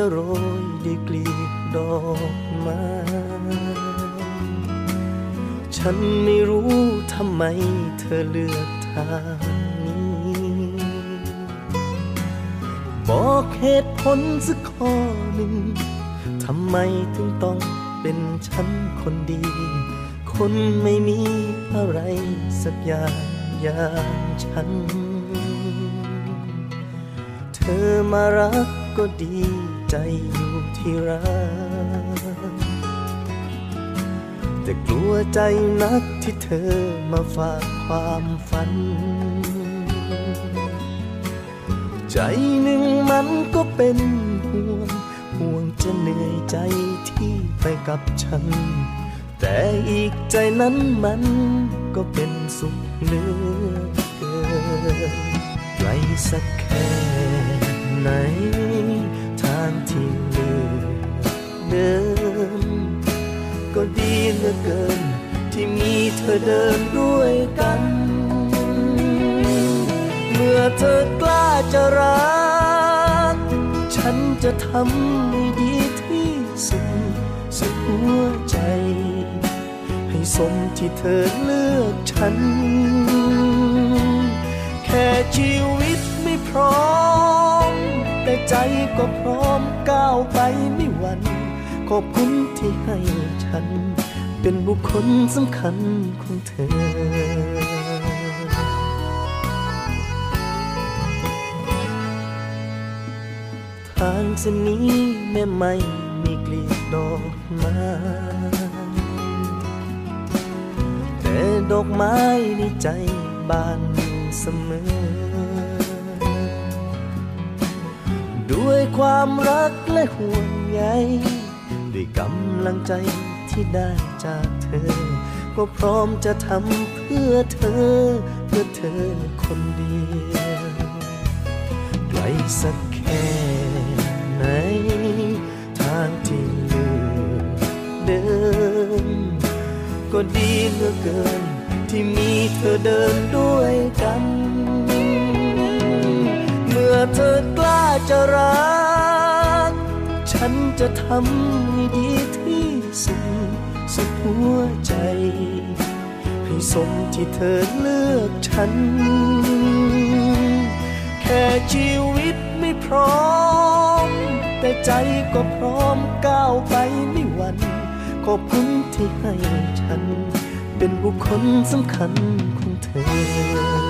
จะโรยด้วยกลีบดอกไม้ฉันไม่รู้ทำไมเธอเลือกทางนี้ บอกเหตุผลสักข้อหนึ่งทำไมถึงต้องเป็นฉันคนดี คนไม่มีอะไรสักอย่างอย่างฉัน เธอมารักก็ดี ใจอยู่ที่รัก แต่กลัวใจนักที่เธอมาฝากความฝัน ใจหนึ่งมันก็เป็นห่วง ห่วงจะเหนื่อยใจที่ไปกับฉัน แต่อีกใจนั้นมันก็เป็นสุขเหลือเกินไกลสักแค่ไหนางที่เลือกเดินก็ดีเหลือเกิน ที่มีเธอเดินด้วยกัน เมื่อเธอกล้าจะรัก ฉันจะทำให้ดีที่สุดสุดหัวใจ ให้สมที่เธอเลือกฉัน แค่ชีวิตไม่พร้อม ใจก็พร้อมก้าวไปไม่หวั่นขอบคุณที่ให้ฉัน เป็นบุคคลสำคัญของเธอทางเส้นนี้แม้ไม่มีกลีบดอกไม้แต่ดอกไม้ในใจบานเสม ด้วยความรักและห่วงใยด้วยกำลังใจที่ได้จากเธอ ก็พร้อมจะทำเพื่อเธอ เพื่อเธอคนเดียวไกลสักแค่ไหน ทางที่เลือกเดิน ก็ดีเหลือเกิน ที่มีเธอเดินด้วยกัน เมื่อเธอ จะรัก ฉันจะทำให้ดีที่สุดสุดหัวใจ ให้สมที่เธอเลือกฉัน แค่ชีวิตไม่พร้อม แต่ใจก็พร้อมก้าวไปไม่หวั่นขอบคุณที่ให้ฉัน เป็นบุคคลสำคัญของเธอ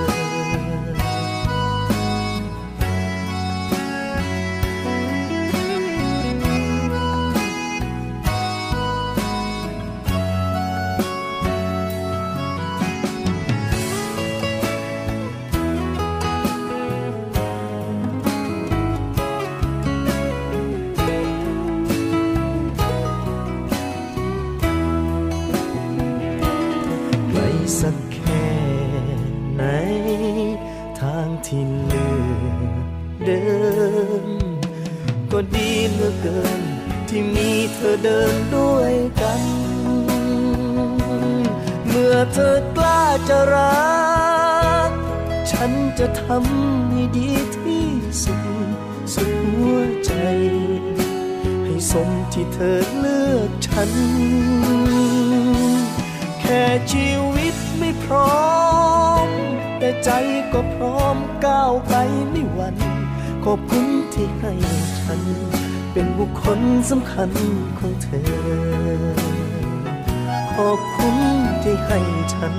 สำคัญของเธอ ขอบคุณที่ให้ฉัน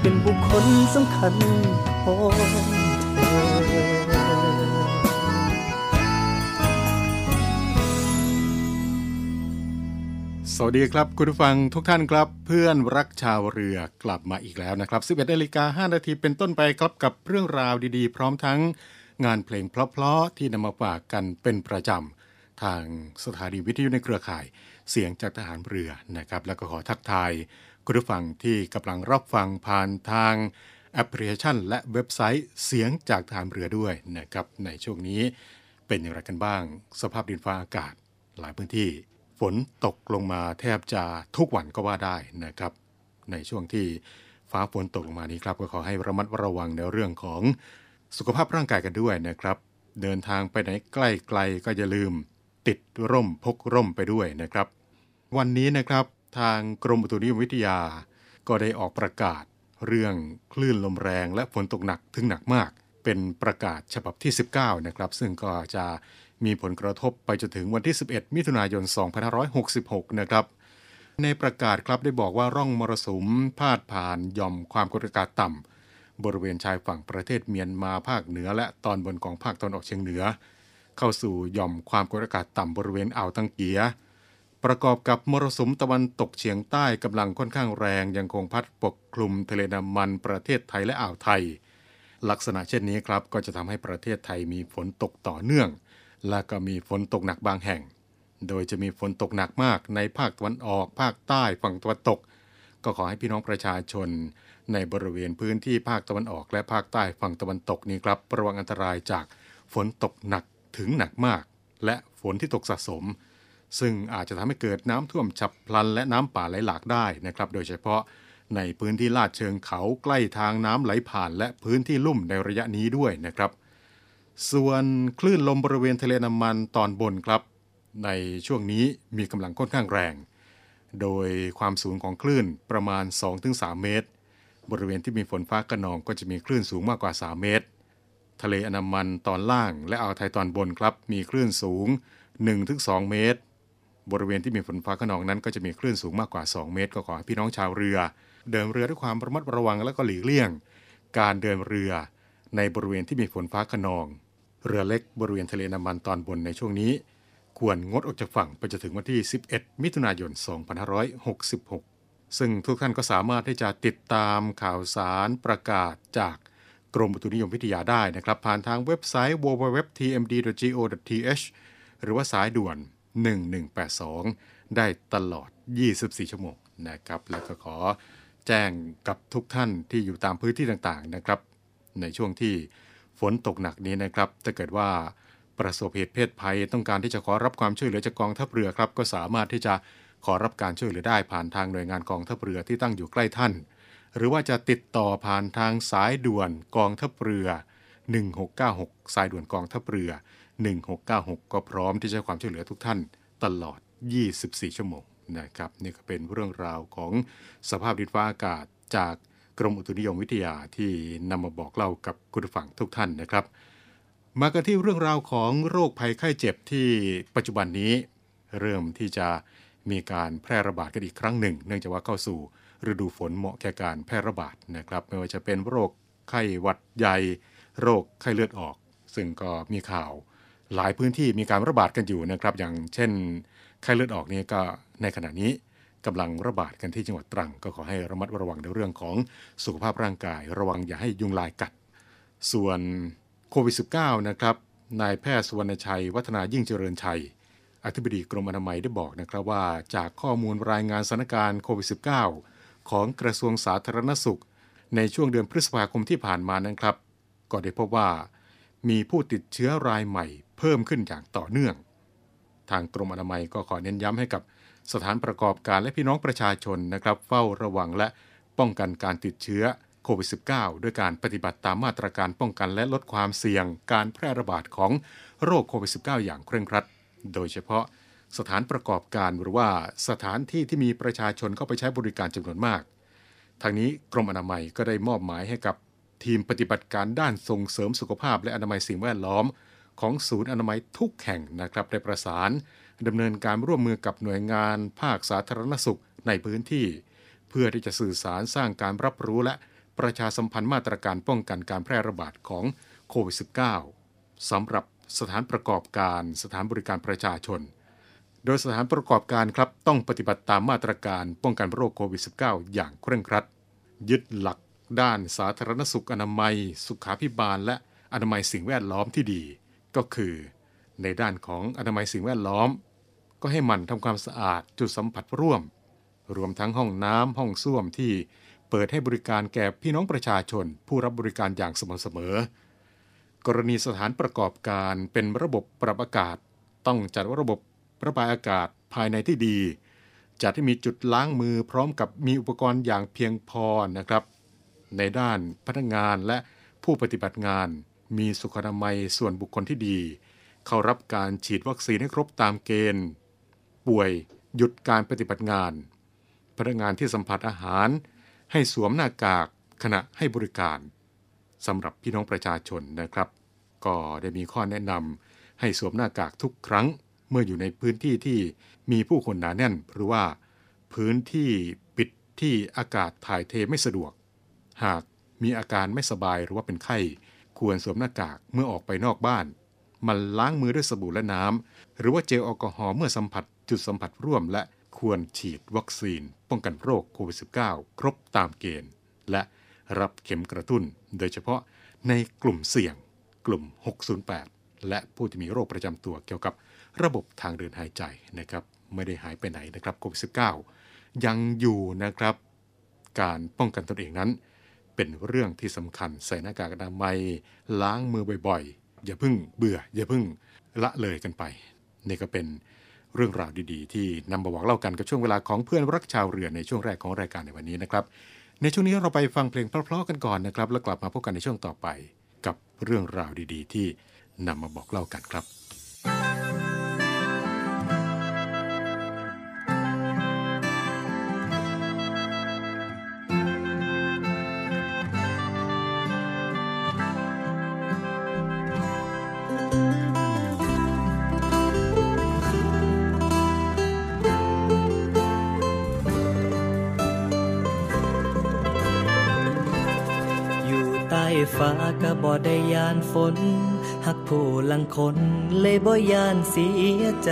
เป็นบุคคลสำคัญของเธอสวัสดีครับคุณผู้ฟังทุกท่านครับ เพื่อนรักชาวเรือกลับมาอีกแล้วนะครับ 11นาฬิกา5นาทีเป็นต้นไปครับกับเรื่องราวดีๆ พร้อมทั้งงานเพลงเพลาะๆที่นำมาฝากกันเป็นประจำ ทางสถานีวิทยุในเครือข่าย เสียงจากทหารเรือนะครับ แล้วก็ขอทักทายคุณผู้ฟังที่กำลังรับฟังผ่านทางแอปพลิเคชัน และเว็บไซต์เสียงจากทหารเรือด้วยนะครับในช่วงนี้เป็นอย่างไรกันบ้าง สภาพดินฟ้าอากาศ หลายพื้นที่ ฝนตกลงมาแทบจะทุกวันก็ว่าได้นะครับ ในช่วงที่ฟ้าฝนตกลงมานี้ครับก็ขอให้ระมัดระวังในเรื่องของสุขภาพร่างกายกันด้วยนะครับ เดินทางไปไหนใกล้ๆก็อย่าลืม ติดร่มพกร่มไปด้วยนะครับ วันนี้นะครับทางกรมอุตุนิยมวิทยา ก็ได้ออกประกาศเรื่องคลื่นลมแรงและฝนตกหนักถึงหนักมาก เป็นประกาศฉบับที่ 19 นะครับ ซึ่งก็จะมีผลกระทบไปจนถึงวันที่ 11 มิถุนายน 2566 นะครับในประกาศครับได้บอกว่าร่องมรสุมพาดผ่านย่อมความกดอากาศต่ำบริเวณชายฝั่งประเทศเมียนมาภาคเหนือ และตอนบนของภาคตะวันออกเฉียงเหนือ เข้าสู่หย่อมความกดอากาศต่ำบริเวณอ่าวตังเกีย ประกอบกับมรสุมตะวันตกเฉียงใต้กำลังค่อนข้างแรงยังคงพัดปกคลุมทะเลน้ำมันประเทศไทยและอ่าวไทย ลักษณะเช่นนี้ครับก็จะทำให้ประเทศไทยมีฝนตกต่อเนื่อง และก็มีฝนตกหนักบางแห่ง โดยจะมีฝนตกหนักมากในภาคตะวันออก ภาคใต้ฝั่งตะวันตก ก็ขอให้พี่น้องประชาชน ในบริเวณพื้นที่ภาคตะวันออก และภาคใต้ฝั่งตะวันตกนี้ครับระวังอันตรายจากฝนตกหนัก ถึงหนักมาก และฝนที่ตกสะสม ซึ่งอาจจะทำให้เกิดน้ำท่วมฉับพลันและน้ำป่าไหลหลากได้นะครับ โดยเฉพาะในพื้นที่ลาดเชิงเขาใกล้ทางน้ำไหลผ่าน และพื้นที่ลุ่มในระยะนี้ด้วยนะครับ ส่วนคลื่นลมบริเวณทะเลน้ำมันตอนบนครับ ในช่วงนี้มีกำลังค่อนข้างแรง โดยความสูงของคลื่นประมาณ 2-3 เมตร บริเวณที่มีฝนฟ้ากระนองก็จะมีคลื่นสูงมากกว่า 3 เมตร ทะเลอันามันตอนล่าง และอ่าวไทยตอนบนครับ มีคลื่นสูง 1-2 เมตร บริเวณที่มีฝนฟ้าขนองนั้น ก็จะมีคลื่นสูงมากกว่า 2 เมตร ก็ขอให้พี่น้องชาวเรือ เดินเรือด้วยความระมัดระวังและก็หลีกเลี่ยง การเดินเรือในบริเวณที่มีฝนฟ้าขนอง เรือเล็กบริเวณทะเลน้ำมันตอนบนในช่วงนี้ ควรงดออกจากฝั่งไปจนถึงวันที่ 11 มิถุนายน 2566 ซึ่งทุกท่านก็สามารถที่จะติดตามข่าวสารประกาศจาก กรมอุตุนิยมวิทยาได้นะครับ ผ่านทางเว็บไซต์ www.tmd.go.th หรือว่าสายด่วน 1182 ได้ตลอด 24 ชั่วโมงนะครับ แล้วก็ขอแจ้งกับทุกท่านที่อยู่ตามพื้นที่ต่างๆนะครับ ในช่วงที่ฝนตกหนักนี้นะครับ ถ้าเกิดว่าประสบเหตุเพศภัยต้องการที่จะขอรับความช่วยเหลือจากกองทัพเรือครับ ก็สามารถที่จะขอรับการช่วยเหลือได้ผ่านทางหน่วยงานกองทัพเรือที่ตั้งอยู่ใกล้ท่าน หรือว่าจะติดต่อผ่านทางสายด่วนกองทัพเรือ 1696 สายด่วนกองทัพเรือ 1696 ก็พร้อมที่จะให้ความช่วยเหลือทุกท่านตลอด 24 ชั่วโมงนะครับนี่ก็เป็นเรื่องราวของสภาพดินฟ้าอากาศจากกรมอุตุนิยมวิทยาที่นำมาบอกเล่ากับคุณผู้ฟังทุกท่านนะครับ มากันที่เรื่องราวของโรคภัยไข้เจ็บที่ปัจจุบันนี้ เริ่มที่จะมีการแพร่ระบาดกันอีกครั้งหนึ่ง เนื่องจากว่าเข้าสู่ ฤดูฝนเหมาะแก่การแพร่ระบาดนะครับ ไม่ว่าจะเป็นโรคไข้หวัดใหญ่ โรคไข้เลือดออก ซึ่งก็มีข่าวหลายพื้นที่มีการระบาดกันอยู่นะครับ อย่างเช่น ไข้เลือดออกนี่ก็ในขณะนี้กำลังระบาดกันที่จังหวัดตรัง ก็ขอให้ระมัดระวังในเรื่องของสุขภาพร่างกาย ระวังอย่าให้ยุงลายกัด ส่วนโควิด -19 นะครับนายแพทย์สุวรรณชัย วัฒนายิ่งเจริญชัย อธิบดีกรมอนามัยได้บอกนะครับว่าจากข้อมูลรายงานสถานการณ์โควิด -19 ของกระทรวงสาธารณสุข ในช่วงเดือนพฤษภาคมที่ผ่านมานั้นครับ ก็ได้พบว่า มีผู้ติดเชื้อรายใหม่เพิ่มขึ้นอย่างต่อเนื่อง ทางกรมอนามัยก็ขอเน้นย้ำให้กับสถานประกอบการและพี่น้องประชาชนนะครับเฝ้าระวังและป้องกันการติดเชื้อโควิด -19 ด้วยการปฏิบัติตามมาตรการป้องกันและลดความเสี่ยงการแพร่ระบาดของโรคโควิด -19 อย่างเคร่งครัด โดยเฉพาะ สถานประกอบการหรือว่าสถานที่ที่มีประชาชนเข้าไปใช้บริการจำนวนมาก ทางนี้กรมอนามัยก็ได้มอบหมายให้กับทีมปฏิบัติการด้านส่งเสริมสุขภาพ และอนามัยสิ่งแวดล้อม ของศูนย์อนามัยทุกแห่งนะครับได้ประสานดำเนินการร่วมมือกับหน่วยงาน ภาคสาธารณสุขในพื้นที่ เพื่อที่จะสื่อสารสร้างการรับรู้และประชาสัมพันธ์มาตรการป้องกันการแพร่ระบาดของโควิด -19 สำหรับสถานประกอบการสถานบริการประชาชน โดยสถานประกอบการครับต้องปฏิบัติตามมาตรการป้องกันโรคโควิด -19 อย่างเคร่งครัด ยึดหลักด้านสาธารณสุขอนามัย สุขาพิบาล และอนามัยสิ่งแวดล้อมที่ดี ก็คือ ในด้านของอนามัยสิ่งแวดล้อม ก็ให้มันทำความสะอาดจุดสัมผัสร่วม รวมทั้งห้องน้ำห้องส้วมที่เปิดให้บริการแก่พี่น้องประชาชน ผู้รับบริการอย่างสม่ำเสมอ กรณีสถานประกอบการเป็นระบบปรับอากาศ ต้องจัดระบบ ระบายอากาศภายในที่ดี จัดให้มีจุดล้างมือพร้อมกับมีอุปกรณ์อย่างเพียงพอนะครับ ในด้านพนักงานและผู้ปฏิบัติงาน มีสุขอนามัยส่วนบุคคลที่ดี เข้ารับการฉีดวัคซีนให้ครบตามเกณฑ์ ป่วยหยุดการปฏิบัติงาน พนักงานที่สัมผัสอาหาร ให้สวมหน้ากากขณะให้บริการสำหรับพี่น้องประชาชนนะครับ ก็ได้มีข้อแนะนำให้สวมหน้ากากทุกครั้ง มื่ออยู่ในพื้นที่ที่มีผู้คนหนาแน่น หรือว่าพื้นที่ปิดที่อากาศถ่ายเทไม่สะดวก หากมีอาการไม่สบายหรือว่าเป็นไข้ ควรสวมหน้ากากเมื่อออกไปนอกบ้าน มันล้างมือด้วยสบู่และน้ำ หรือว่าเจลแอลกอฮอล์เมื่อสัมผัสจุดสัมผัสร่วม และควรฉีดวัคซีน ป้องกันโรคโควิด -19 ครบตามเกณฑ์ และรับเข็มกระตุ้น โดยเฉพาะในกลุ่มเสี่ยง กลุ่ม 608 และผู้ที่มีโรคประจำตัวเกี่ยวกับ ระบบทางเดินหายใจนะครับไม่ได้หายไปไหนนะครับโควิด -19 ยังอยู่นะครับการป้องกันตนเองนั้น เป็นเรื่องที่สำคัญใส่หน้ากากอนามัยล้างมือบ่อยๆ อย่าพิ่งเบื่อ อย่าพิ่งละเลยกันไป นี่ก็เป็นเรื่องราวดีๆ ที่นำมาบอกเล่ากันกับช่วงเวลาของเพื่อนรักชาวเรือในช่วงแรกของรายการในวันนี้นะครับในช่วงนี้เราไปฟังเพลงเพราะๆกันก่อนนะครับ แล้วกลับมาพบกันในช่วงต่อไป กับเรื่องราวดีๆ ที่นำมาบอกเล่ากันครับ ฝน หักผู้ลังคนเลยบ่ยานเสียใจ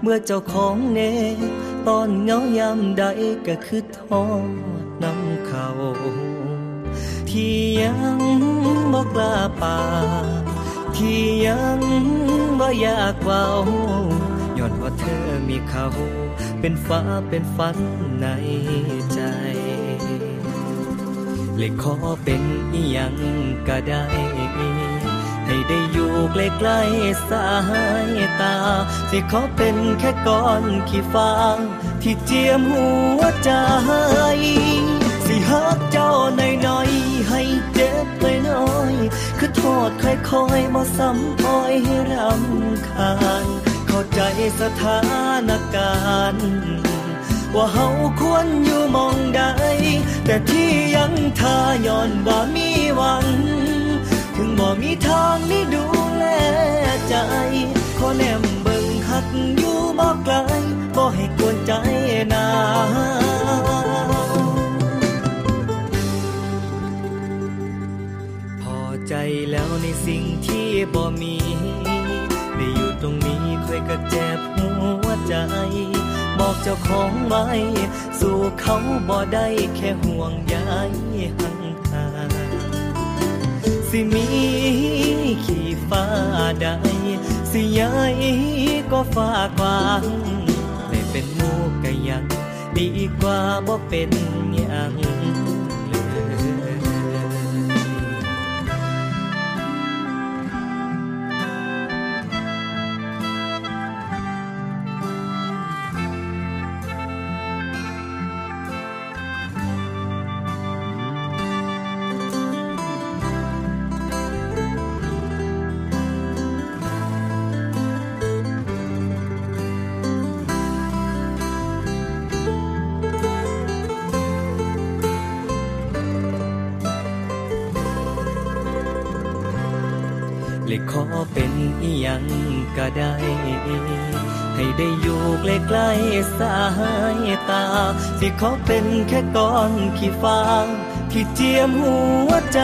เมื่อเจ้าของเนตอนเหงายามใดก็คือทอดน้ำเขา ที่ยังบ่กล้าป่า ที่ยังบ่อยากเว้าย้อนว่าเธอมีเขา เป็นฟ้าเป็นฝันในใจ เลยขอเป็นอีหยังก็ได้ ให้ได้อยู่ใกล้ๆสายตา สิขอเป็นแค่ก้อนขี้ฟ้าที่เจียมหัวใจ สิฮักเจ้าน่อยๆให้เจ็บไปน่อยๆคือโทษค่อยๆมาซ้ำอ้อยให้รำคาญเข้าใจสถานการณ์ ว่าเฮาควรอยู่มองใด แต่ที่ยังทาย้อนบ่มีหวัง ถึงบ่มีทางนี้ดูแลใจ ขอแนมเบิ่งหักอยู่บ่ไกลบ่ให้กวนใจนาพอใจแล้วในสิ่งที่บ่มี บอกเจ้าของไว้ สู่เขาบ่ได้แค่ห่วงใยห่างหางสิมีขี่ฟ้าใดสิยายก็ฟ้ากว้างไม่เป็นมูกะยัง ดีกว่าบ่เป็นยัง เลยขอเป็นอีหยังก็ได้ ให้ได้อยู่ใกล้ๆสายตาสิขอเป็นแค่ก้อนขี้ฟ้าที่เจียมหัวใจ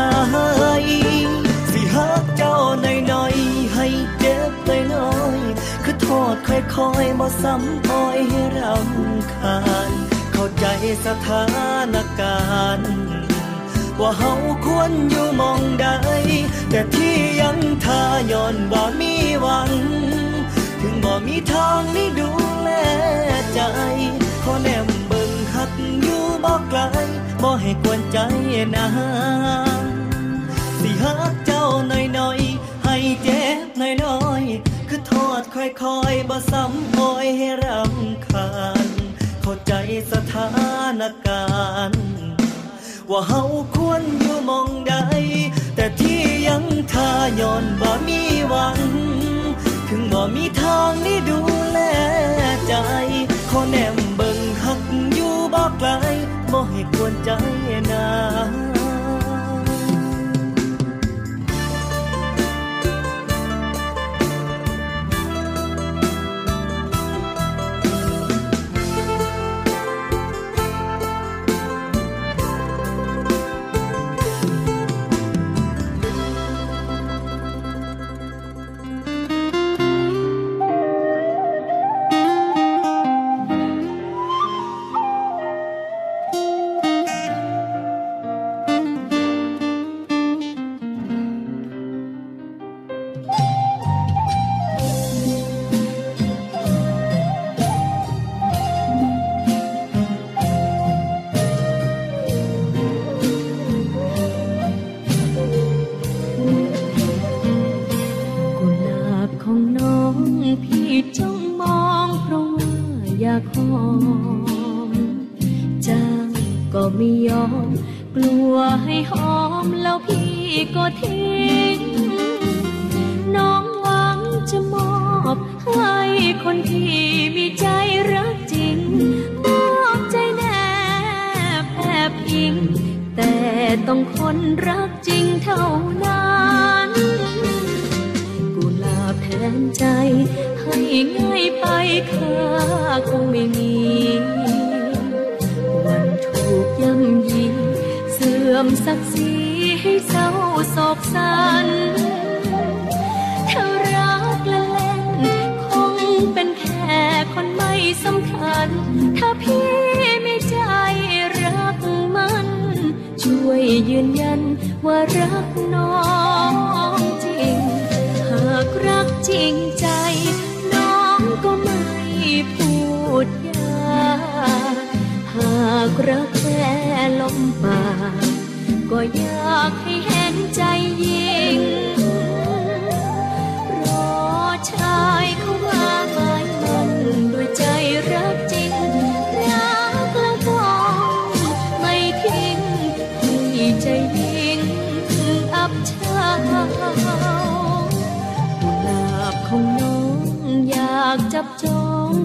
สิฮักเจ้าหน่อยๆให้เจ็บไปน่อยๆคือโทษค่อยๆมาซ้ำอ้อยให้รำคาญ เข้าใจสถานการณ์ ว่าเฮาควรอยู่มองใด แต่ที่ยังทาย้อนบ่มีหวัง ถึงบ่มีทางนี้ดูแลใจ ขอแนมเบิ่งหักอยู่บ่ไกลบ่ให้กวนใจนะสิหักเจ้าหน่อยๆ ให้เจ็บหน่อยๆ คือทอดค่อยๆบ่ซ้ำโอยให้รำคาญเข้าใจสถานการณ์ ว่าเฮาควรอยู่มองใด แต่ที่ยังทาย้อนบ่มีหวัง ถึงบ่มีทางนี้ดูแลใจ ขอแนมเบิ่งหักอยู่บ่ไกลบ่ให้ควรใจนะ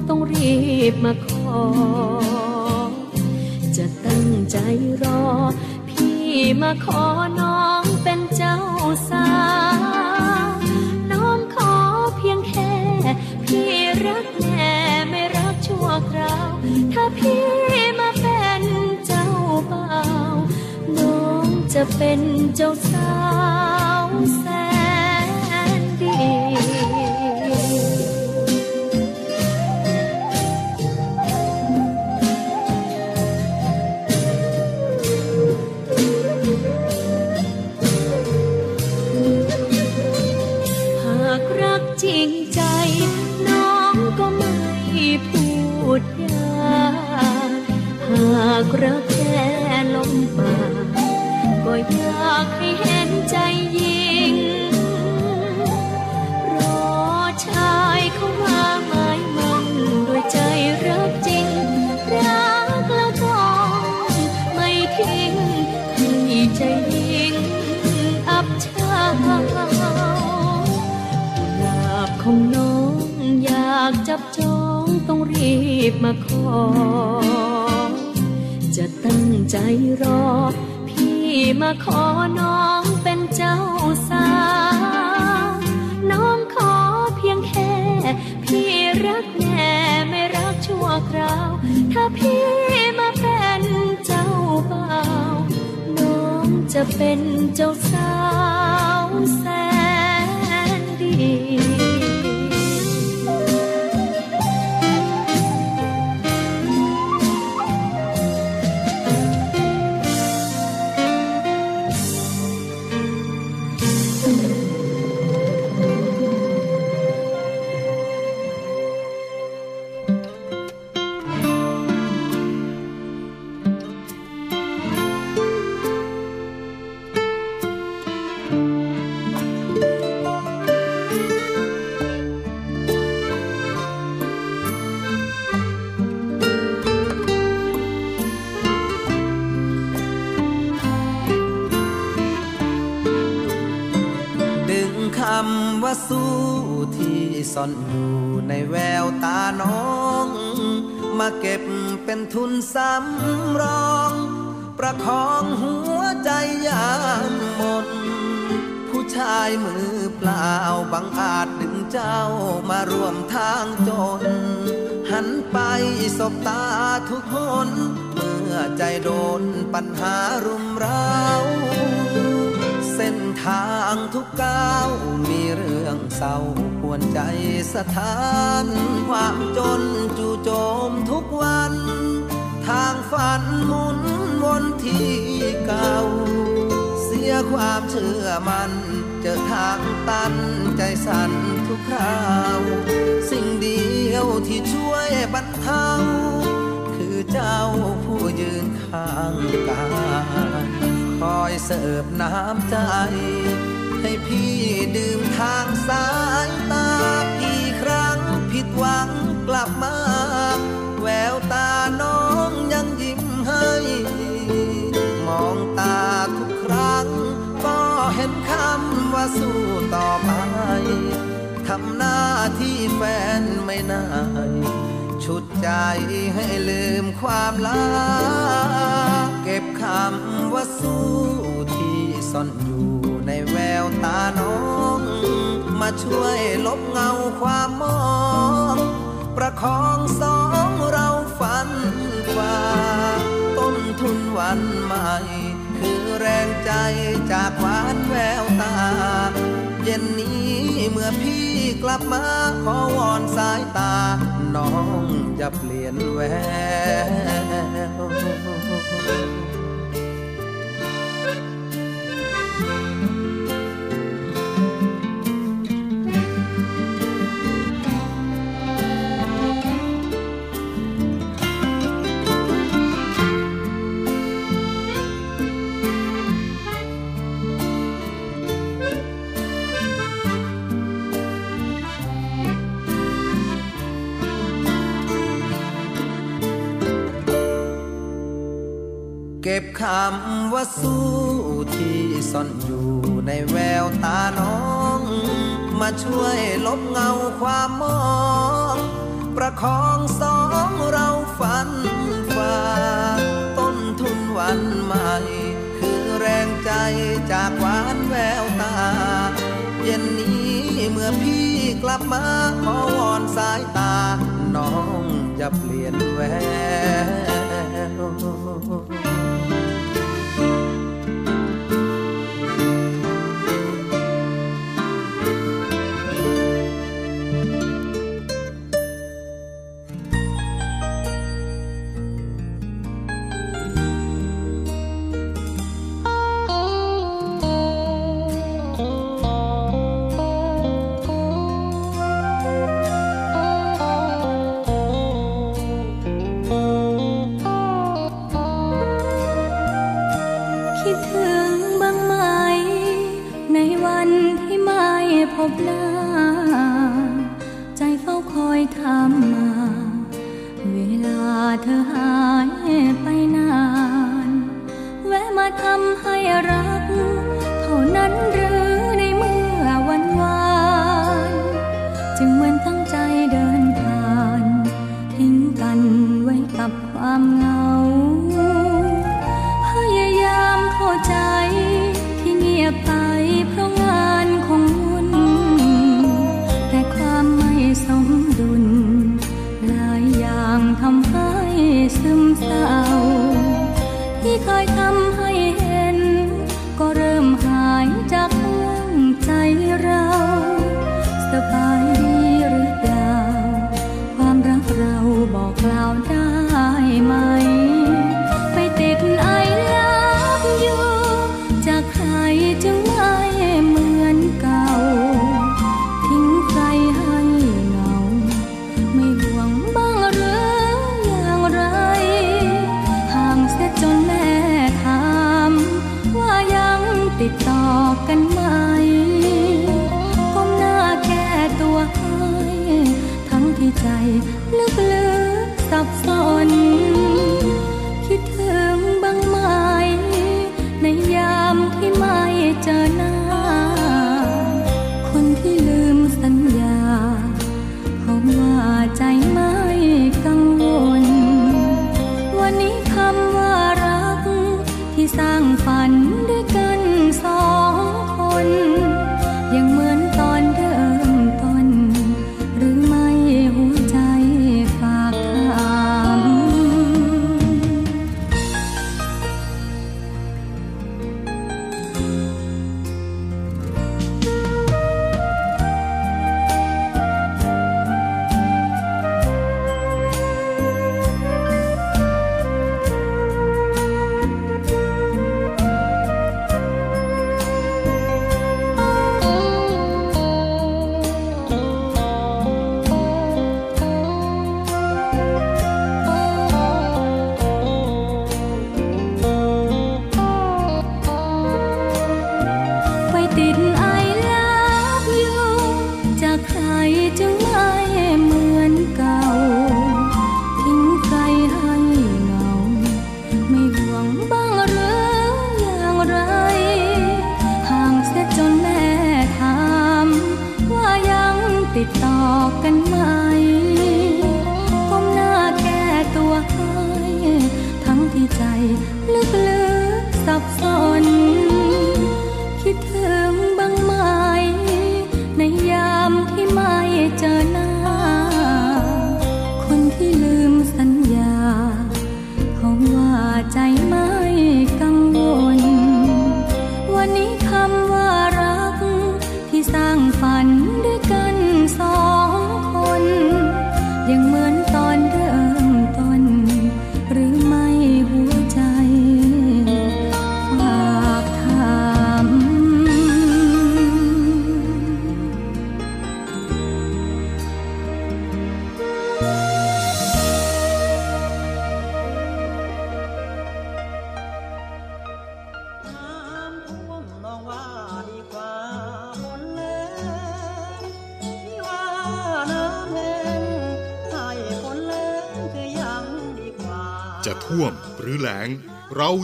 ต้องรีบมาขอ จะตั้งใจรอ พี่มาขอน้องเป็นเจ้าสาวน้องขอเพียงแค่ พี่รักแน่ไม่รักชั่วคราว ถ้าพี่มาเป็นเจ้าบ่าว น้องจะเป็นเจ้าสาว มาขอ จะตั้งใจรอ พี่มาขอน้องเป็นเจ้าสาวน้องขอเพียงแค่ พี่รักแน่ไม่รักชั่วคราว ถ้าพี่มาเป็นเจ้าบ่าว น้องจะเป็นเจ้าสาวแสน ซ่อนอยู่ในแววตาน้อง มาเก็บเป็นทุนสำรอง ประคองหัวใจยามหมด ผู้ชายมือเปล่าบังอาจดึงเจ้ามาร่วมทางจน หันไปสบตาทุกคน เมื่อใจโดนปัญหารุมเร้าเส้นทางทุกก้าวมีเรื่องเศร้า วนใจสถานความจนจู่โจมทุกวัน ทางฝันหมุนวนที่เก่า เสียความเชื่อมัน เจอทางตันใจสั่นทุกคราว สิ่งเดียวที่ช่วยบรรเทาคือเจ้าผู้ยืนข้างกายคอยเสิร์ฟน้ำใจให้พี่ดื่มทางสาย ตาพี่ครั้งผิดหวังกลับมา แววตาน้องยังยิ้มให้ มองตาทุกครั้ง ก็เห็นคำว่าสู้ต่อไป ทำหน้าที่แฟนไม่นายชุดใจให้ลืมความลา เก็บคำว่าสู้ที่ซ่อนอยู่ ววตาน้อง มาช่วยลบเงาความมอง ประคองสองเราฝันฝ่าต้นทุนวันใหม่ คือแรงใจจากหวานแววตา เย็นนี้เมื่อพี่กลับมาขอวอนสายตา น้องจะเปลี่ยนแวว เก็บคำว่าสู้ที่ซ่อนอยู่ในแววตาน้อง มาช่วยลบเงาความมอง ประคองสองเราฝันฝ่าต้นทุนวันใหม่ คือแรงใจจากหวานแววตา เย็นนี้เมื่อพี่กลับมาขอวอนสายตา น้องจะเปลี่ยนแวว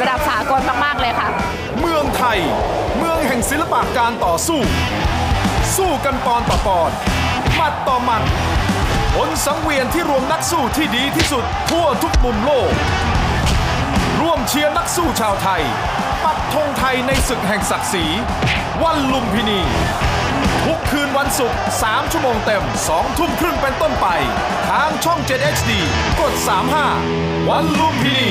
ระดับสากลมากๆเลยค่ะ เมืองไทย เมืองแห่งศิลปะการต่อสู้ สู้กันปอนต่อปอนหมัดต่อหมัดบนสังเวียนที่รวมนักสู้ที่ดีที่สุดทั่วทุกมุมโลก ร่วมเชียร์นักสู้ชาวไทย ปักธงไทยในศึกแห่งศักดิ์ศรี วันลุมพินี ทุกคืนวันศุกร์ 3 ชั่วโมงเต็ม 2 ทุ่มครึ่งเป็นต้นไป ทางช่อง 7 HD กด 35 วันลุมพินี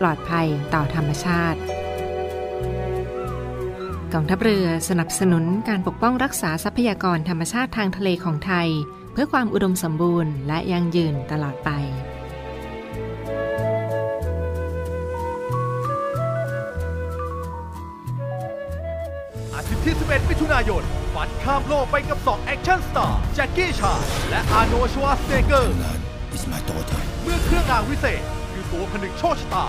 ปลอดภัยต่อธรรมชาติกองทัพเรือสนับสนุนการปกป้องรักษาทรัพยากรธรรมชาติทางทะเลของไทย เพื่อความอุดมสมบูรณ์และยั่งยืนตลอดไป อาทิตย์ที่ 11 มิถุนายน ฝันข้ามโลกไปกับ 2 action star แจ็คกี้ชานและอาร์โนลด์ชวาร์เซเน็กเกอร์เมื่อเครื่องรางวิเศษคือ ตราผนึกโชคชะตา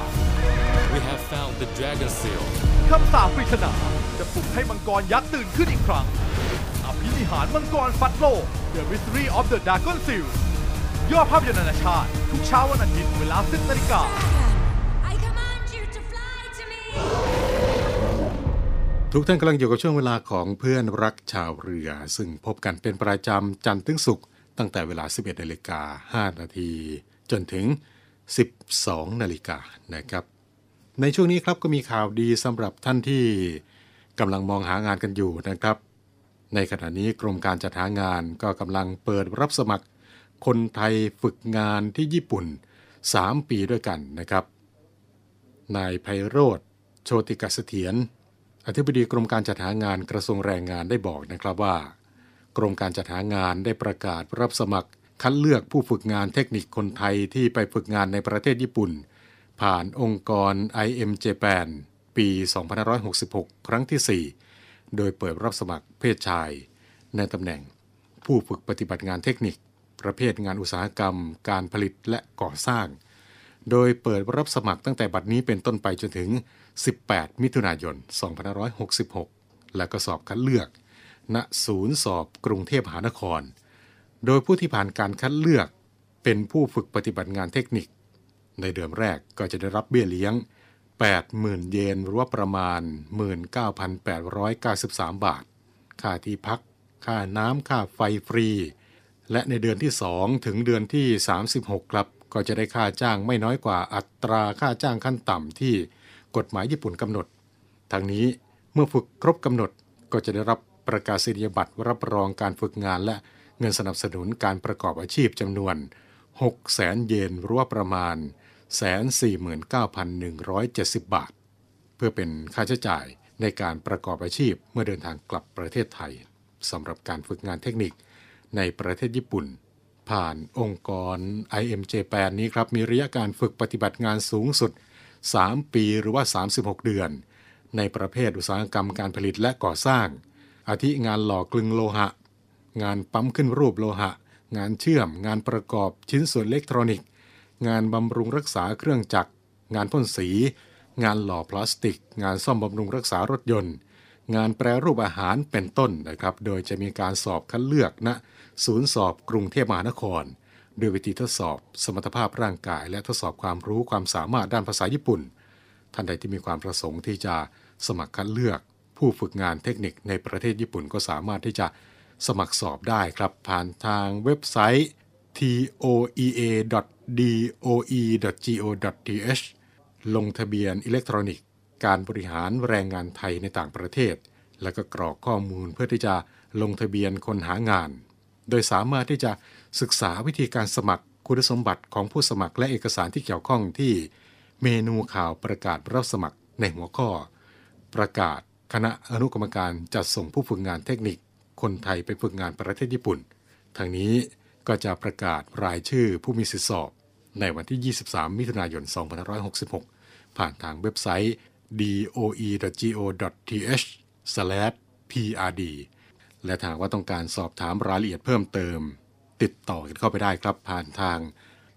We have found the dragon seal คำสาปปริศนาจะปลุกให้มังกรยักษ์ตื่นขึ้นอีกครั้งอภินิหารมังกรฟัดโลก The Mystery of the Dragon Seal ยอดภาพยนตร์นานาชาติ ทุกเช้าวันอาทิตย์เวลา10นาฬิกา I command you to fly to me ทุกท่านกำลังอยู่กับช่วงเวลาของเพื่อนรักชาวเรือ ซึ่งพบกันเป็นประจำจันทร์ถึงศุกร์ตั้งแต่เวลา 11นาฬิกา5นาทีจนถึง 12 นาฬิกานะครับ ในช่วงนี้ครับก็มีข่าวดีสำหรับท่านที่กำลังมองหางานกันอยู่นะครับ ในขณะนี้กรมการจัดหางานก็กำลังเปิดรับสมัคร คนไทยฝึกงานที่ญี่ปุ่น 3 ปีด้วยกันนะครับ นายไพโรธโชติกเสถียรอธิบดีกรมการจัดหางานกระทรวงแรงงานได้บอกนะครับว่า กรมการจัดหางานได้ประกาศรับสมัคร คัดเลือกผู้ฝึกงานเทคนิคคนไทยที่ไปฝึกงานในประเทศญี่ปุ่น ผ่านองค์กร IM Japan ปี 2566 ครั้งที่ 4 โดยเปิดรับสมัครเพศชาย ในตำแหน่ง ผู้ฝึกปฏิบัติงานเทคนิค ประเภทงานอุตสาหกรรม การผลิตและก่อสร้าง โดยเปิดรับสมัครตั้งแต่บัดนี้เป็นต้นไปจนถึง 18 มิถุนายน 2566 และก็สอบคัดเลือก ณ ศูนย์สอบกรุงเทพมหานคร โดยผู้ที่ผ่านการคัดเลือกเป็นผู้ฝึกปฏิบัติงานเทคนิค ในเดือนแรกก็จะได้รับเบี้ยเลี้ยง 80,000 เยนหรือว่าประมาณ 19,893 บาท ค่าที่พัก ค่าน้ำค่าไฟฟรี และในเดือนที่ 2 ถึงเดือนที่ 36 ครับ ก็จะได้ค่าจ้างไม่น้อยกว่าอัตราค่าจ้างขั้นต่ำที่กฎหมายญี่ปุ่นกำหนดทางนี้เมื่อฝึกครบกำหนดก็จะได้รับประกาศนียบัตรรับรองการฝึกงานและ เงินสนับสนุนการประกอบอาชีพจำนวน 6 แสนเยนหรือว่าประมาณ 149,170 บาท เพื่อเป็นค่าใช้จ่ายในการประกอบอาชีพเมื่อเดินทางกลับประเทศไทยสำหรับการฝึกงานเทคนิคในประเทศญี่ปุ่น ผ่านองค์กร IM Japan นี้ครับมีระยะการฝึกปฏิบัติงานสูงสุด 3 ปีหรือว่า 36 เดือน ในประเภทอุตสาหกรรมการผลิตและก่อสร้าง อาทิงานหล่อกลึงโลหะ งานปั๊มขึ้นรูปโลหะ งานเชื่อม งานประกอบชิ้นส่วนอิเล็กทรอนิกส์ งานบำรุงรักษาเครื่องจักร งานพ่นสี งานหล่อพลาสติก งานซ่อมบำรุงรักษารถยนต์ งานแปรรูปอาหารเป็นต้นนะครับ โดยจะมีการสอบคัดเลือกณนะศูนย์สอบกรุงเทพมหานครโดยวิธีทดสอบสมรรถภาพร่างกาย และทดสอบความรู้ความสามารถด้านภาษาญี่ปุ่น ท่านใดที่มีความประสงค์ที่จะสมัครคัดเลือก ผู้ฝึกงานเทคนิคในประเทศญี่ปุ่นก็สามารถที่จะ สมัครสอบได้ครับ ผ่านทางเว็บไซต์ toea.doe.go.th ลงทะเบียนอิเล็กทรอนิกส์ การบริหารแรงงานไทยในต่างประเทศ และก็กรอกข้อมูลเพื่อที่จะลงทะเบียนคนหางาน โดยสามารถที่จะศึกษาวิธีการสมัครคุณสมบัติของผู้สมัครและเอกสารที่เกี่ยวข้องที่เมนูข่าวประกาศรับสมัครในหัวข้อ ประกาศคณะอนุกรรมการจัดส่งผู้ฝึกงานเทคนิค คนไทยไปฝึกงานประเทศญี่ปุ่น ทางนี้ก็จะประกาศรายชื่อผู้มีสิทธิสอบ ในวันที่ 23 มิถุนายน 2566 ผ่านทางเว็บไซต์ doe.go.th/prd และถ้าหากว่าต้องการสอบถามรายละเอียดเพิ่มเติม ติดต่อกันเข้าไปได้ครับผ่านทาง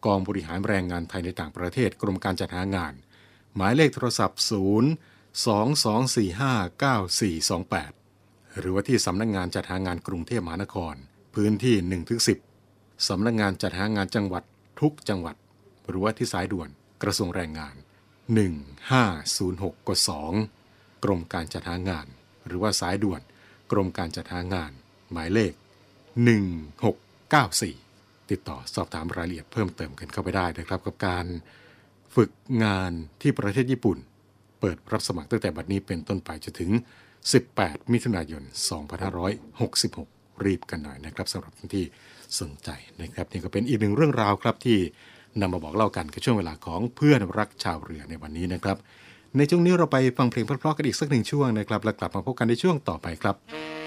กองบริหารแรงงานไทยในต่างประเทศกรมการจัดหางาน หมายเลขโทรศัพท์ 022459428 หรือว่าที่สำนักงงานจัดหางานกรุงเทพมหานคร พื้นที่1-10สำนักงงานจัดหางานจังหวัดทุกจังหวัด หรือว่าที่สายด่วนกระทรวงแรงงาน 1506กด2กรมการจัดหางาน หรือว่าสายด่วน กรมการจัดหางาน หมายเลข 1694 ติดต่อสอบถามรายละเอียดเพิ่มเติมกันเข้าไปได้นะครับกับการ ฝึกงานที่ประเทศญี่ปุ่น เปิดรับสมัครตั้งแต่บัดนี้เป็นต้นไปจนถึง 18 มิถุนายน 2566 รีบกันหน่อยนะครับสำหรับท่านที่สนใจนะครับนี่ก็เป็นอีกหนึ่งเรื่องราวครับที่นำมาบอกเล่ากันกับช่วงเวลาของเพื่อนรักชาวเรือในวันนี้นะครับ ในช่วงนี้เราไปฟังเพลงเพราะๆกันอีกสักหนึ่งช่วงนะครับ แล้วกลับมาพบกันในช่วงต่อไปครับ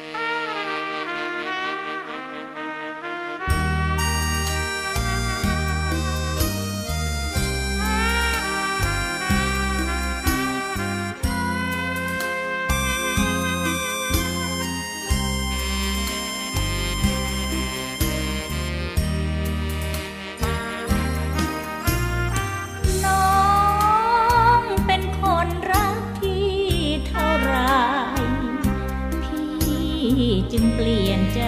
จึงเปลี่ยนใจ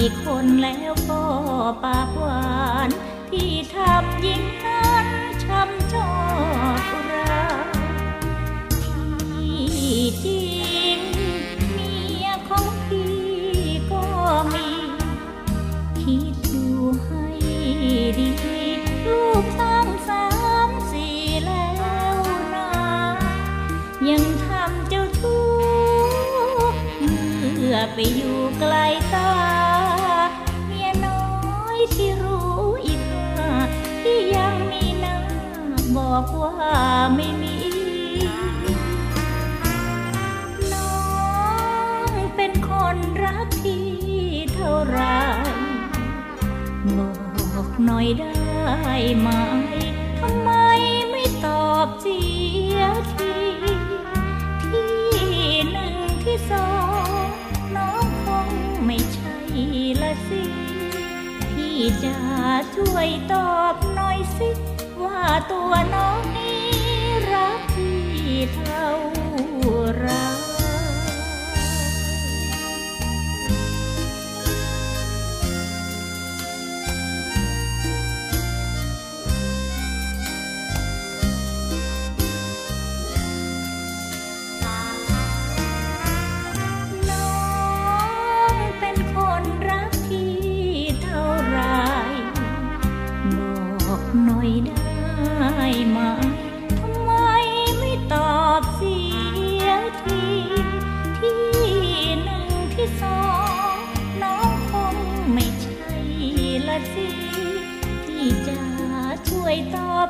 กี่คนแล้วก็ปากหวาน ที่ทำยิ่งนั้นช้ำชอบรักที่จริงเมียของพี่ก็มี คิดดูให้ดีลูกทั้งสามสี่แล้วนะยังทำเจ้าชู้เมื่อไปอยู่ไกลต บอกว่าไม่มี น้องเป็นคนรักพี่เท่าไรพหน่อยได้ไหมทำไมไม่ตอบเสียทีที่หนึ่งที่สองน้องคงไม่ใช่ละสิ พี่จะช่วยตอบหน่อยสิ ตัวน้องนี้รักพี่เท่าไร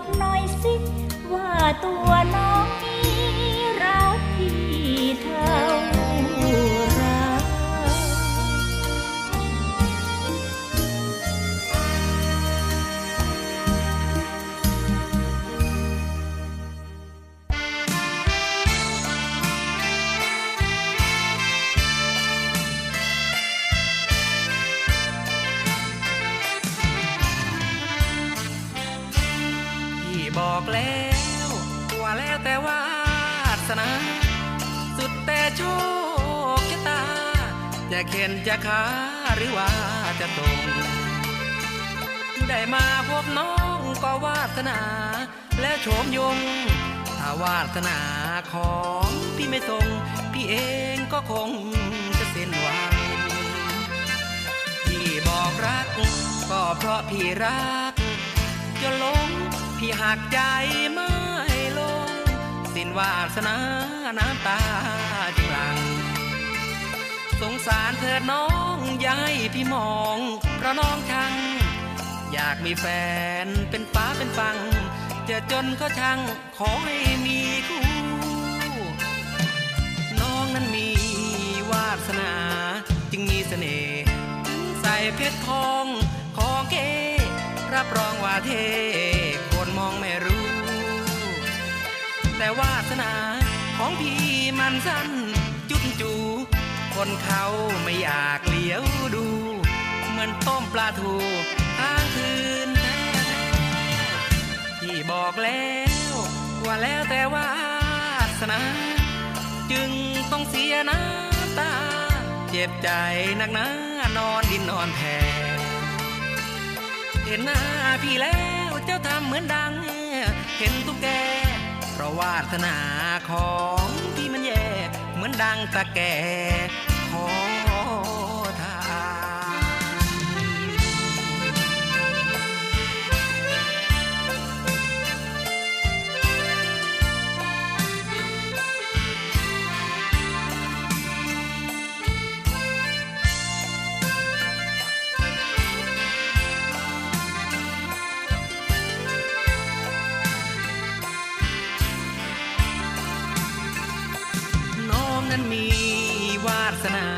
ตอบหน่ วาสนา และโฉมยง ถ้าวาสนาของพี่ไม่ทรง พี่เองก็คงจะเส้นหวังพี่บอกรัก ก็เพราะพี่รักจนลงพี่หักใจไม่ลง สิ้นวาสนาน้ำตาจึงหลัง สงสารเถิดน้องยาให้พี่มองเพราะน้องชัง อยากมีแฟนเป็นฟ้าเป็นฟัง จะจนก็ช่างขอให้มีคู่ น้องนั้นมีวาสนา จึงมีเสน่ห์ใส่เพชรทองของเก รับรองว่าเท่คนมองไม่รู้ แต่วาสนาของพี่มันสั้นจุดจู คนเขาไม่อยากเลี้ยวดู เหมือนต้มปลาทูค้างคืนแท้พี่บอกแล้ว ว่าแล้วแต่วาสนา จึงต้องเสียน้ำตา เจ็บใจหนักหนานอนดินนอนแผ่เห็นหน้าพี่แล้วเจ้าทำเหมือนดัง เห็นตุ๊กแกเพราะวาสนาของพี่มันแย่ เหมือนดังตะแกขอท สนา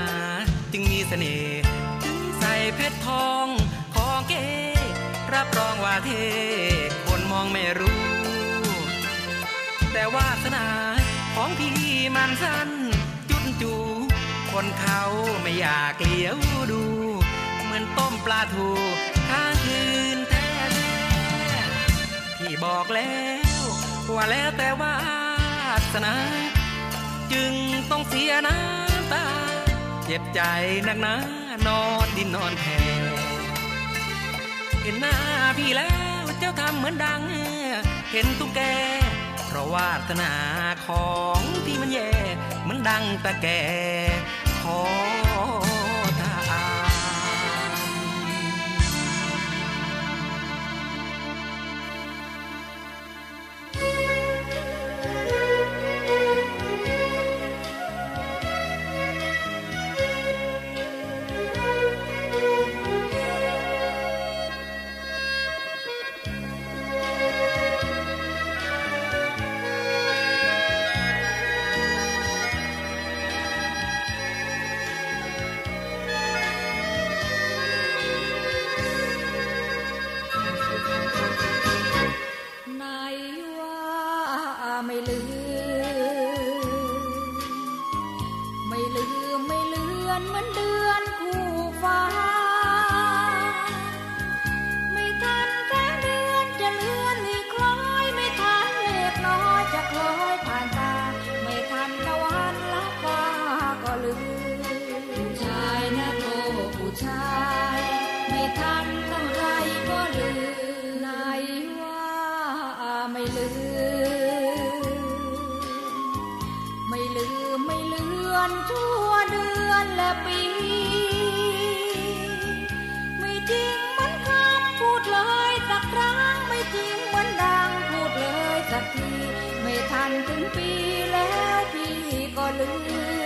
จึงมีเสน่ห์ใส่เพชรทองของเก๋รับรองว่าเท่คนมองไม่รู้ แต่วาสนาของพี่มันสั้นจุดจู คนเขาไม่อยากเลี้ยวดู เหมือนต้มปลาทูค้างคืนแท้ๆพี่บอกแล้วว่าแล้วแต่วาสนา จึงต้องเสียน้ำตา จ็บใจนักหนานอนดินนอนแผ่เห็นหน้าพี่แล้วเจ้าทำเหมือนดัง เห็นตุ๊กแก เพราะวาสนาของพี่มันแย่เหมือนดังตะแกของ ชาย ไม่ทันทำาไรก็ลืมไหนว่าไม่ลืม ไม่ลืมไม่เลือนชั่วเดือนและปี ไม่จริงมันคำพูดเลยสักครั้งไม่จริงมันดังพูดเลยสักที ไม่ทันถึงปีแล้วพี่ก็ลืม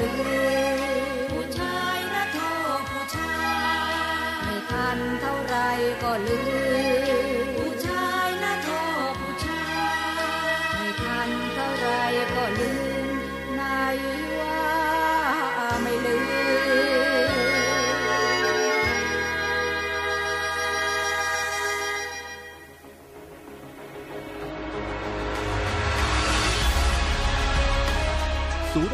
ลืมผู้ชายนะโทษผู้ชายไม่ทันเท่าไรก็ลืม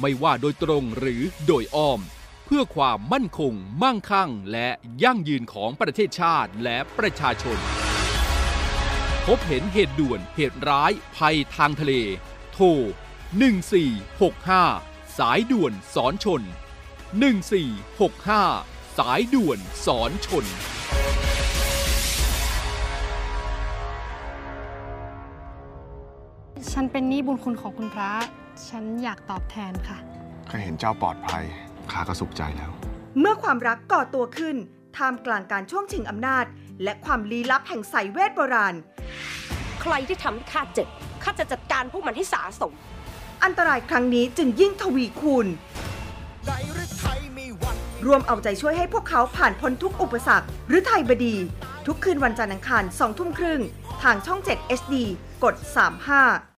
ไม่ว่าโดยตรงหรือโดยอ้อม เพื่อความมั่นคง มั่งคั่ง และยั่งยืนของประเทศชาติและประชาชน พบเห็นเหตุด่วนเหตุร้าย ภัยทางทะเล โทร 1465 สายด่วนสอนชน 1465 สายด่วนสอนชนฉันเป็นหนี้บุญคุณของคุณพระ ฉันอยากตอบแทนค่ะ ข้าเห็นเจ้าปลอดภัย ข้าก็สุขใจแล้ว เมื่อความรักก่อตัวขึ้น ท่ามกลางการช่วงชิงอำนาจ และความลี้ลับแห่งสายเวทโบราณ ใครที่ทำให้ข้าเจ็บ ข้าจะจัดการพวกมันให้สาสม อันตรายครั้งนี้จึงยิ่งทวีคูณ รวมเอาใจช่วยให้พวกเขาผ่านพ้นทุกอุปสรรค หรือไทยบดี ทุกคืนวันจันทร์อังคาร2ทุ่มครึ่ง ทางช่อง 7 HD กด 35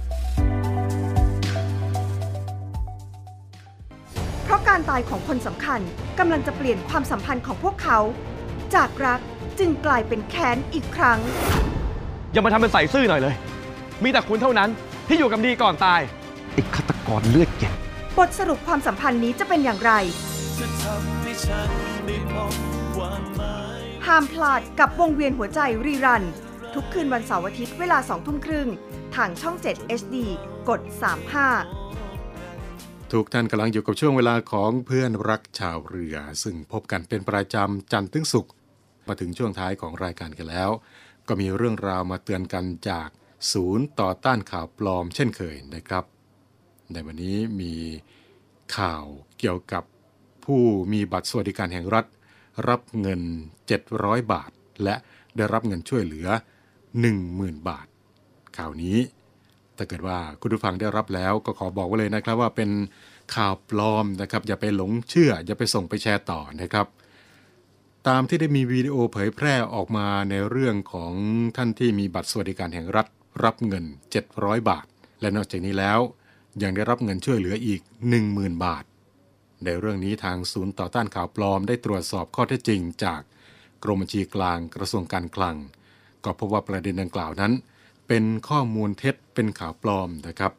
การตายของคนสำคัญกำลังจะเปลี่ยนความสัมพันธ์ของพวกเขา จากรักจึงกลายเป็นแค้นอีกครั้ง อย่ามาทำเป็นใส่ซื่อหน่อยเลย มีแต่คุณเท่านั้นที่อยู่กับดีก่อนตาย ไอ้ฆาตกรเลือดเย็นบทสรุปความสัมพันธ์นี้จะเป็นอย่างไรจะทำให้ฉันได้พบความหมายห้ามพลาดกับวงเวียนหัวใจรีรัน ทุกคืนวันเสาร์อาทิตย์เวลา2ทุ่มครึ่ง ทางช่อง 7 HD กด 35 ทุกท่านกำลังอยู่กับช่วงเวลาของเพื่อนรักชาวเรือ ซึ่งพบกันเป็นประจำจันทร์ถึงศุกร์มาถึงช่วงท้ายของรายการกันแล้ว ก็มีเรื่องราวมาเตือนกันจากศูนย์ต่อต้านข่าวปลอมเช่นเคยนะครับ ในวันนี้มีข่าวเกี่ยวกับผู้มีบัตรสวัสดิการแห่งรัฐ รับเงิน 700 บาท และได้รับเงินช่วยเหลือ 10,000 บาท ข่าวนี้ ถ้าเกิดว่าคุณผู้ฟังได้รับแล้วก็ขอบอกไว้เลยนะครับว่าเป็นข่าวปลอมนะครับ อย่าไปหลงเชื่อ อย่าไปส่งไปแชร์ต่อนะครับ ตามที่ได้มีวิดีโอเผยแพร่ออกมาในเรื่องของท่านที่มีบัตรสวัสดิการแห่งรัฐ รับเงิน 700 บาท และนอกจากนี้แล้ว ยังได้รับเงินช่วยเหลืออีก 10,000 บาท ในเรื่องนี้ทางศูนย์ต่อต้านข่าวปลอมได้ตรวจสอบข้อเท็จจริง จากกรมบัญชีกลางกระทรวงการคลัง ก็พบว่าประเด็นดังกล่าวนั้น เป็นข้อมูลเท็จเป็นข่าวปลอมนะครับ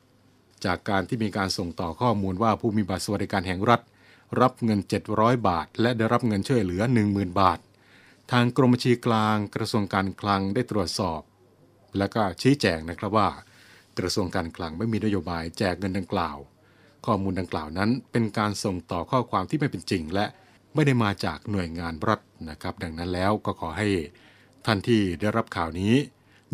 จากการที่มีการส่งต่อข้อมูลว่าผู้มีบัตรสวัสดิการแห่งรัฐ รับเงิน 700 บาท และได้รับเงินช่วยเหลือ 10,000 บาท ทางกรมบัญชีกลางกระทรวงการคลังได้ตรวจสอบ และก็ชี้แจงนะครับว่า กระทรวงการคลังไม่มีนโยบายแจกเงินดังกล่าว ข้อมูลดังกล่าวนั้น เป็นการส่งต่อข้อความที่ไม่เป็นจริง และไม่ได้มาจากหน่วยงานรัฐนะครับ ดังนั้นแล้วก็ขอให้ท่านที่ได้รับข่าวนี้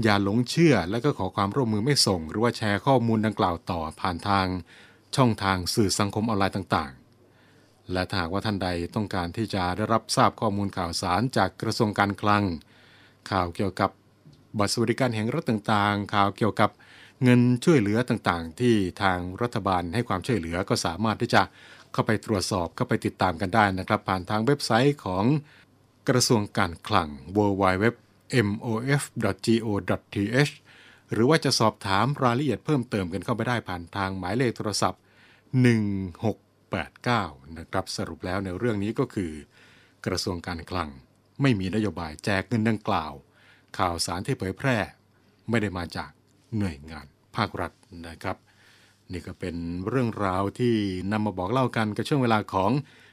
อย่าหลงเชื่อและก็ขอความร่วมมือไม่ส่ง หรือว่าแชร์ข้อมูลดังกล่าวต่อผ่านทางช่องทางสื่อสังคมออนไลน์ต่างๆ และถ้าหากว่าท่านใดต้องการที่จะได้รับทราบข้อมูลข่าวสารจากกระทรวงการคลัง ข่าวเกี่ยวกับบัตรสวัสดิการแห่งรัฐต่างๆ ข่าวเกี่ยวกับเงินช่วยเหลือต่างๆ ที่ทางรัฐบาลให้ความช่วยเหลือก็สามารถที่จะเข้าไปตรวจสอบเข้าไปติดตามกันได้นะครับ ผ่านทางเว็บไซต์ของกระทรวงการคลัง www mof.go.th หรือว่าจะสอบถามรายละเอียดเพิ่มเติมกันเข้าไปได้ผ่านทางหมายเลขโทรศัพท์ 1689 นะครับ สรุปแล้วในเรื่องนี้ก็คือ กระทรวงการคลัง ไม่มีนโยบายแจกเงินดังกล่าว ข่าวสารที่เผยแพร่ ไม่ได้มาจากหน่วยงานภาครัฐนะครับ นี่ก็เป็นเรื่องราวที่นำมาบอกเล่ากันกับช่วงเวลาของ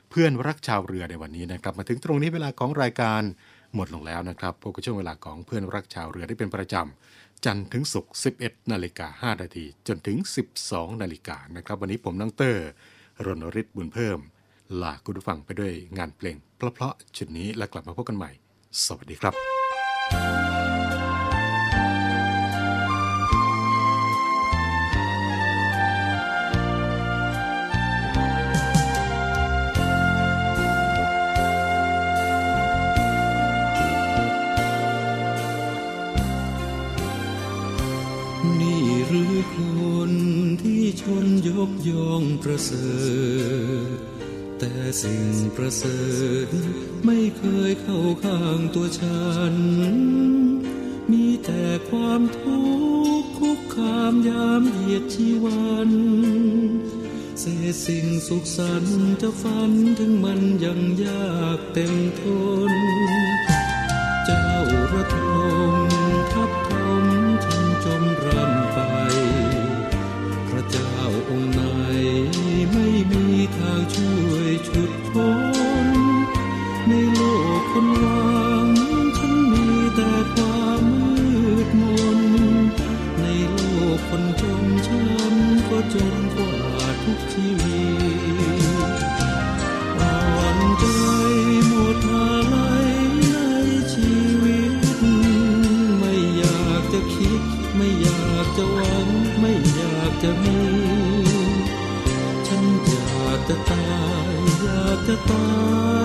เพื่อนรักชาวเรือในวันนี้นะครับ มาถึงตรงนี้เวลาของรายการ หมดลงแล้วนะครับพบกับช่วงเวลาของเพื่อนรักชาวเรือได้เป็นประจำ จันทร์ถึงศุกร์ 11 นาฬิกา 5 นาที จนถึง 12 นาฬิกานะครับ วันนี้ผมน้องเตอร์รณฤทธิ์บุญเพิ่ม ลาคุณผู้ฟังไปด้วยงานเพลงเพราะๆชุดนี้และกลับมาพบกันใหม่ สวัสดีครับ ประเสริฐ แต่สิ่งประเสริฐไม่เคยเข้าข้างตัวฉัน มีแต่ความทุกข์คุกคามยามเหยียดชีวันเศษสิ่งสุขสันต์จะฝันถึงมันยังยากเต็มทน จะมี ฉันอยากจะตายอยากจะตาย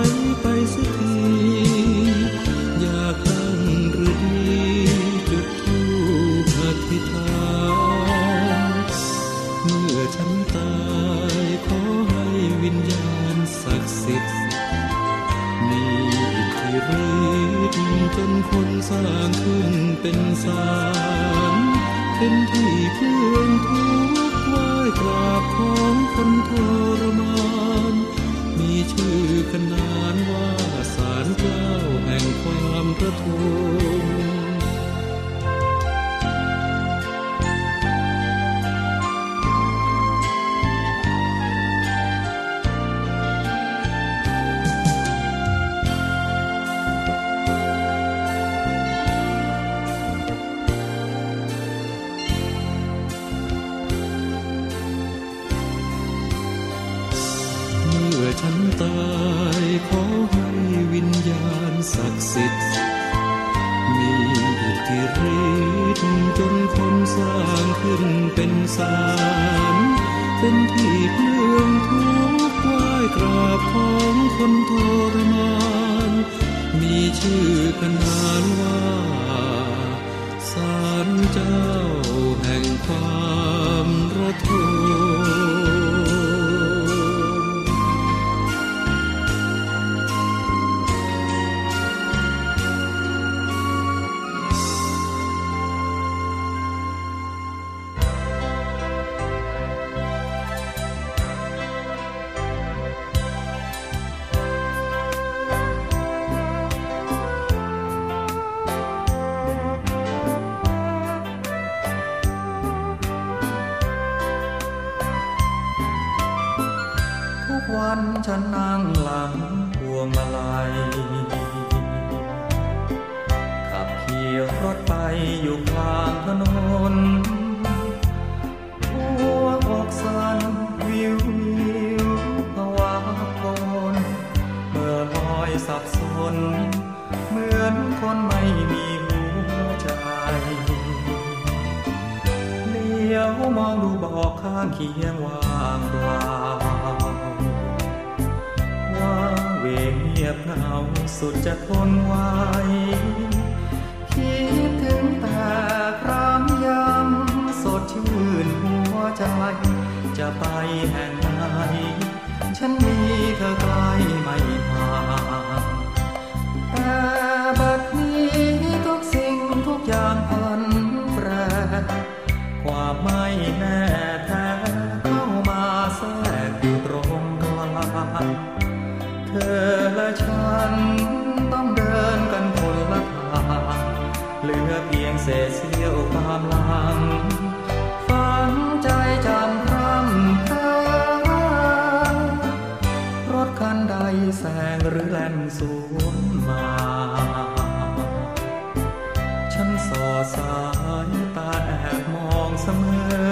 อ